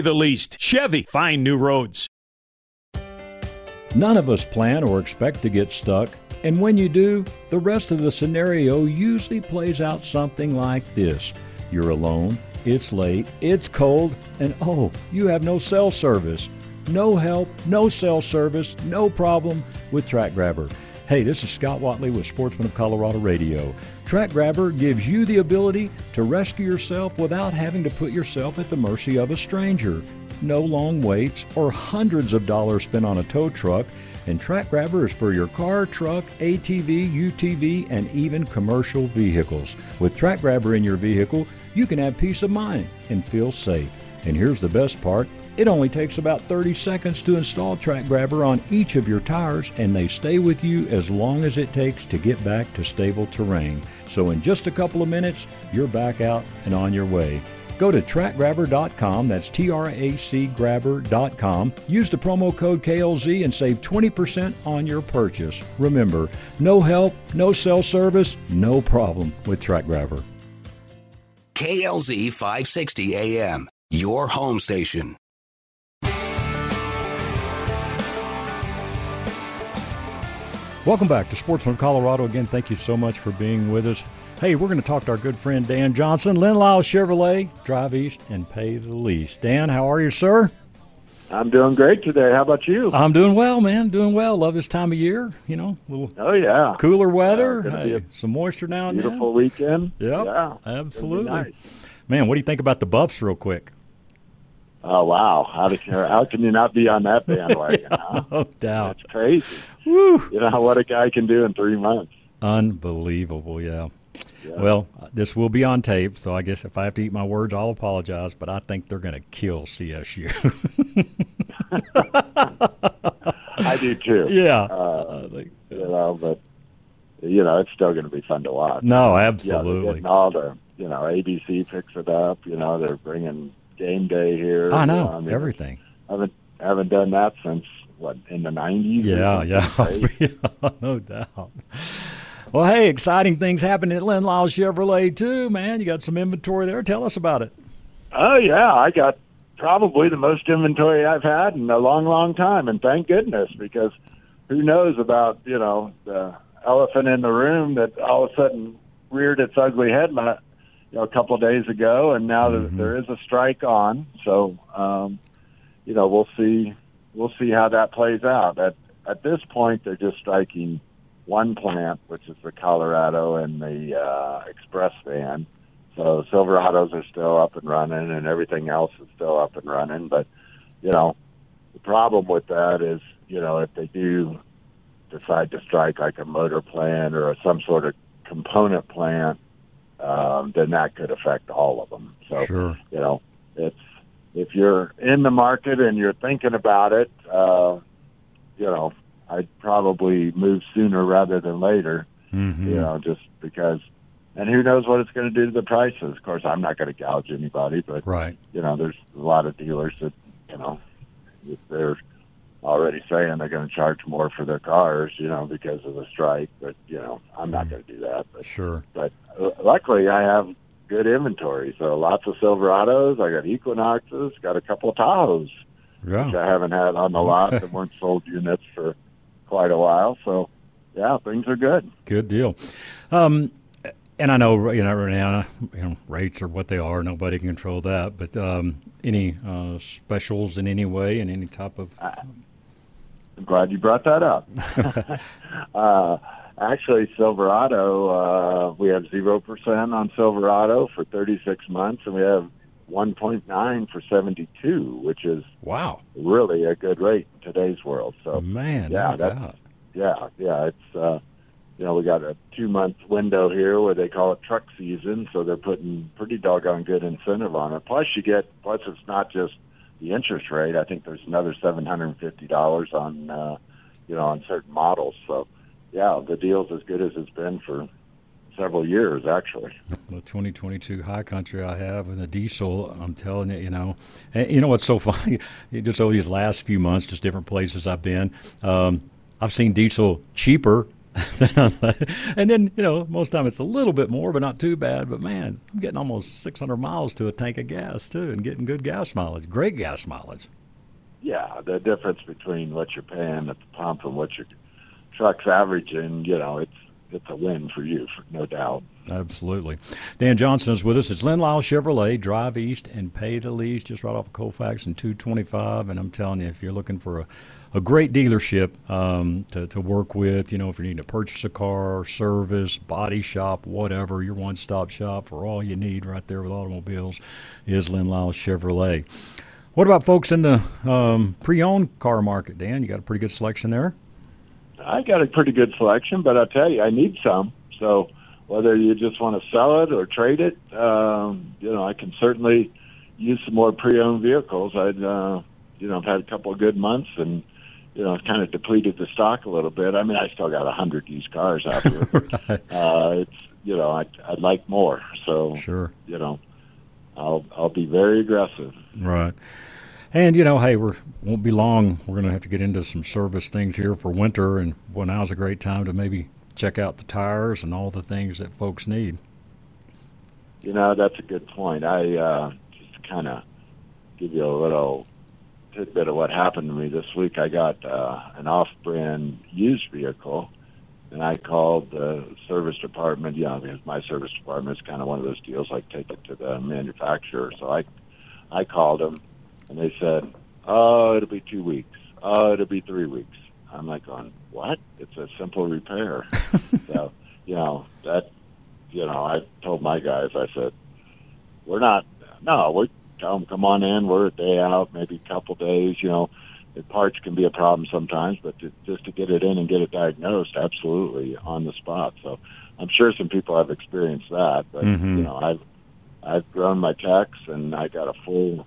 the least. Chevy, find new roads. None of us plan or expect to get stuck, and when you do, the rest of the scenario usually plays out something like this You're alone, it's late, it's cold, and oh, you have no cell service. No help, no cell service, no problem with TracGrabber. Hey, this is Scott Watley with Sportsman of Colorado Radio. TracGrabber gives you the ability to rescue yourself without having to put yourself at the mercy of a stranger. No long waits or hundreds of dollars spent on a tow truck. And TracGrabber is for your car, truck, ATV, UTV, and even commercial vehicles. With TracGrabber in your vehicle, you can have peace of mind and feel safe. And here's the best part it only takes about 30 seconds to install TracGrabber on each of your tires, and they stay with you as long as it takes to get back to stable terrain. So, in just a couple of minutes, you're back out and on your way. Go to tracgrabber.com, that's T R A C grabber.com. Use the promo code KLZ and save 20% on your purchase. Remember, no help, no cell service, no problem with TracGrabber. KLZ 560 AM, your home station. Welcome back to Sportsman of Colorado. Again, thank you so much for being with us. Hey, we're going to talk to our good friend Dan Johnson, Len Lyall Chevrolet, Drive East and Pay the Least. Dan, how are you, sir? I'm doing great today. How about you? I'm doing well, man. Doing well. Love this time of year. You know, little oh yeah, cooler weather, yeah, hey, some moisture now and beautiful then. weekend. Yep, yeah, absolutely. Nice. Man, what do you think about the Buffs, real quick? Oh wow! How how can you not be on that bandwagon? [LAUGHS] yeah, huh? No doubt. That's crazy. Woo. You know what a guy can do in three months. Unbelievable. Yeah. Yeah. Well, this will be on tape, so I guess if I have to eat my words, I'll apologize. But I think they're going to kill CSU. [LAUGHS] I do too. Yeah. Uh, think, you know, but you know, it's still going to be fun to watch. No, absolutely. Yeah, they're absolutely. getting all the you know ABC picks it up. You know, they're bringing game day here. I you know um, I mean, everything. haven't haven't done that since what in the nineties. Yeah, yeah, [LAUGHS] oh, yeah, no doubt. Well, hey, exciting things happening at Lyall Chevrolet too, man. You got some inventory there. Tell us about it. Oh yeah, I got probably the most inventory I've had in a long, long time, and thank goodness because who knows about you know the elephant in the room that all of a sudden reared its ugly head you know, a couple of days ago, and now Mhm. there, there is a strike on. So um, you know we'll see we'll see how that plays out. At at this point, they're just striking one plant, which is the Colorado and the uh, Express van. So Silverados are still up and running, and everything else is still up and running. But you know, the problem with that is, you know, if they do decide to strike like a motor plant or some sort of component plant, um, then that could affect all of them. So Sure. you know, it's if you're in the market and you're thinking about it, uh, you know, I'd probably move sooner rather than later. Mm-hmm. You know, just because, and who knows what it's going to do to the prices. Of course, I'm not going to gouge anybody, but Right. you know, there's a lot of dealers that you know, if they're already saying they're going to charge more for their cars, you know, because of the strike. But you know, I'm not going to do that. But Sure. but uh, luckily I have good inventory. So lots of Silverados. I got Equinoxes. Got a couple of Tahoes, which I haven't had on the lot that weren't sold units for quite a while. So yeah, things are good. Good deal. Um, and I know you know right you know, rates are what they are. Nobody can control that. But um, any uh, specials in any way, in any type of I'm glad you brought that up. [LAUGHS] [LAUGHS] uh, actually, Silverado, uh, we have zero percent on Silverado for 36 months, and we have 1.9 for 72, which is wow, really a good rate in today's world. So, man, yeah, no that's yeah, yeah. It's uh, you know we got a two month window here where they call it truck season, so they're putting pretty doggone good incentive on it. Plus, you get plus it's not just the interest rate. I think there's another seven hundred and fifty dollars on uh, you know on certain models. So, yeah, the deal's as good as it's been for several years actually. The 2022 High Country I have and the diesel, I'm telling you, you know, and you know what's so [LAUGHS] funny? just over these last few months, just different places I've been, um, I've seen diesel cheaper. [LAUGHS] and then, you know, most of the time it's a little bit more, but not too bad. But man, I'm getting almost 600 miles to a tank of gas, too, and getting good gas mileage, great gas mileage. Yeah, the difference between what you're paying at the pump and what your truck's averaging, you know, it's it's a win for you, no doubt. Absolutely. Dan Johnson is with us. It's Len Lyall Chevrolet. Drive east and pay the lease just right off of Colfax and 225. And I'm telling you, if you're looking for a, a great dealership um, to, to work with, you know, if you're needing to purchase a car, service, body shop, whatever, your one stop shop for all you need right there with automobiles is Len Lyall Chevrolet. What about folks in the um, pre owned car market, Dan? You got a pretty good selection there? I got a pretty good selection, but I'll tell you, I need some. So whether you just want to sell it or trade it, um, you know, I can certainly use some more pre-owned vehicles. I'd, uh, you know, I've had a couple of good months and, you know, kind of depleted the stock a little bit. I mean, I still got a hundred used cars out there. [LAUGHS] right. uh, it's, you know, I, I'd like more. So, sure. you know, I'll, I'll be very aggressive. Right. And you know, hey, we won't be long. We're going to have to get into some service things here for winter, and well, now's a great time to maybe check out the tires and all the things that folks need. You know, that's a good point. I uh, just kind of give you a little tidbit of what happened to me this week. I got uh, an off-brand used vehicle, and I called the service department. You know, because my service department is kind of one of those deals like take it to the manufacturer. So I, I called them and they said, "Oh, it'll be two weeks. Oh, it'll be three weeks." I'm like, "On what? It's a simple repair." [LAUGHS] so, you know that, you know, I told my guys, I said, "We're not. No, we tell them come on in. We're a day out, maybe a couple days. You know, the parts can be a problem sometimes, but to, just to get it in and get it diagnosed, absolutely on the spot." So, I'm sure some people have experienced that, but Mhm. you know, I've I've grown my techs and I got a full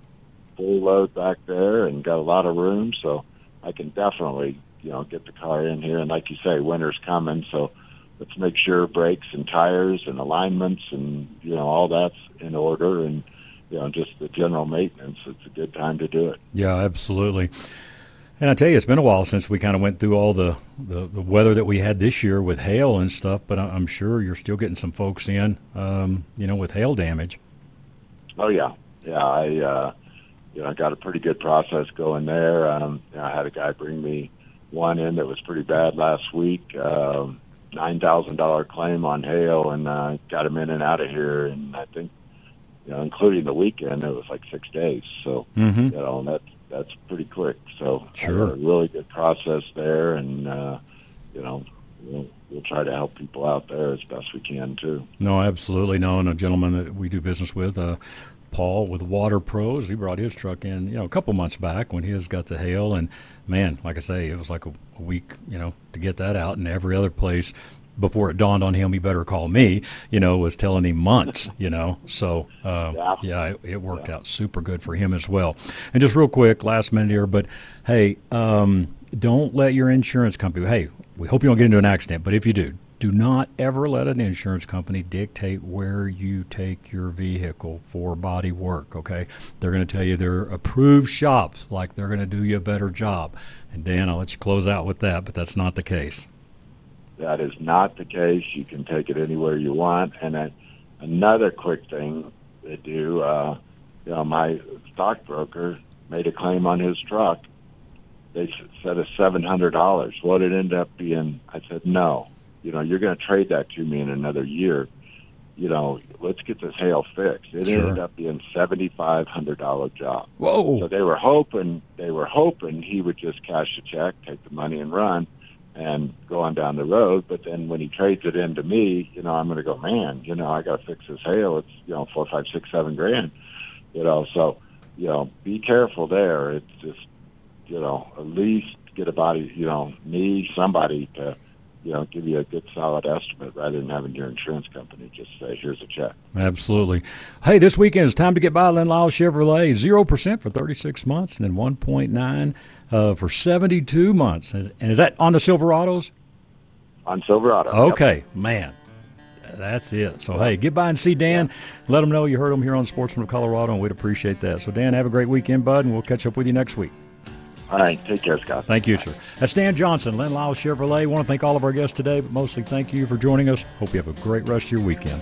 full load back there and got a lot of room, so I can definitely, you know, get the car in here. And like you say, winter's coming, so let's make sure brakes and tires and alignments and you know all that's in order and you know just the general maintenance. It's a good time to do it. Yeah, absolutely. And I tell you, it's been a while since we kind of went through all the, the, the weather that we had this year with hail and stuff. But I- I'm sure you're still getting some folks in, um, you know, with hail damage. Oh yeah, yeah. I uh, you know I got a pretty good process going there. Um, you know, I had a guy bring me one in that was pretty bad last week. Um, Nine thousand dollar claim on hail, and uh, got him in and out of here. And I think, you know, including the weekend, it was like six days. So Mhm. you know that's that's pretty quick. So Sure. a really good process there, and uh, you know we'll we'll try to help people out there as best we can too. No, absolutely no. And a gentleman that we do business with, uh, Paul with Water Pros, he brought his truck in, you know, a couple months back when his got the hail, and man, like I say, it was like a, a week, you know, to get that out, and every other place. Before it dawned on him, he better call me. You know, was telling him months. [LAUGHS] You know, so uh, yeah, it, it worked out super good for him as well. And just real quick, last minute here, but hey, um, don't let your insurance company. Hey, we hope you don't get into an accident, but if you do, do not ever let an insurance company dictate where you take your vehicle for body work, okay? They're going to tell you they're approved shops, like they're going to do you a better job. And Dan, I'll let you close out with that, but that's not the case. That is not the case. You can take it anywhere you want. And then another quick thing they do, uh, you know, my stockbroker made a claim on his truck. They said it's seven hundred dollars. What it ended up being, I said no. You know, you're going to trade that to me in another year. you know, let's get this hail fixed. It Sure. ended up being seventy five hundred dollar job. Whoa! So they were hoping they were hoping he would just cash the check, take the money, and run, and go on down the road. But then when he trades it in to me, you know, I'm going to go, man, you know, I got to fix this hail. It's you know four, five, six, seven grand, you know. So you know, be careful there. It's just you know, at least get a body, you know, me, somebody to you know, give you a good solid estimate rather than having your insurance company just say, here's a check. Absolutely. Hey, this weekend it's time to get by Len Lyall Chevrolet. 0% for 36 months and then 1.9 uh, for 72 months. Is- And is that on the Silverados? On Silverado. yep. Okay, man. That's it. So, hey, get by and see Dan. Let him know you heard him here on Sportsman of Colorado, and we'd appreciate that. So, Dan, have a great weekend, bud, and we'll catch up with you next week. All right. Take care, Scott. Thank you, sir. That's Dan Johnson, Len Lyall Chevrolet. I want to thank all of our guests today, but mostly thank you for joining us. Hope you have a great rest of your weekend.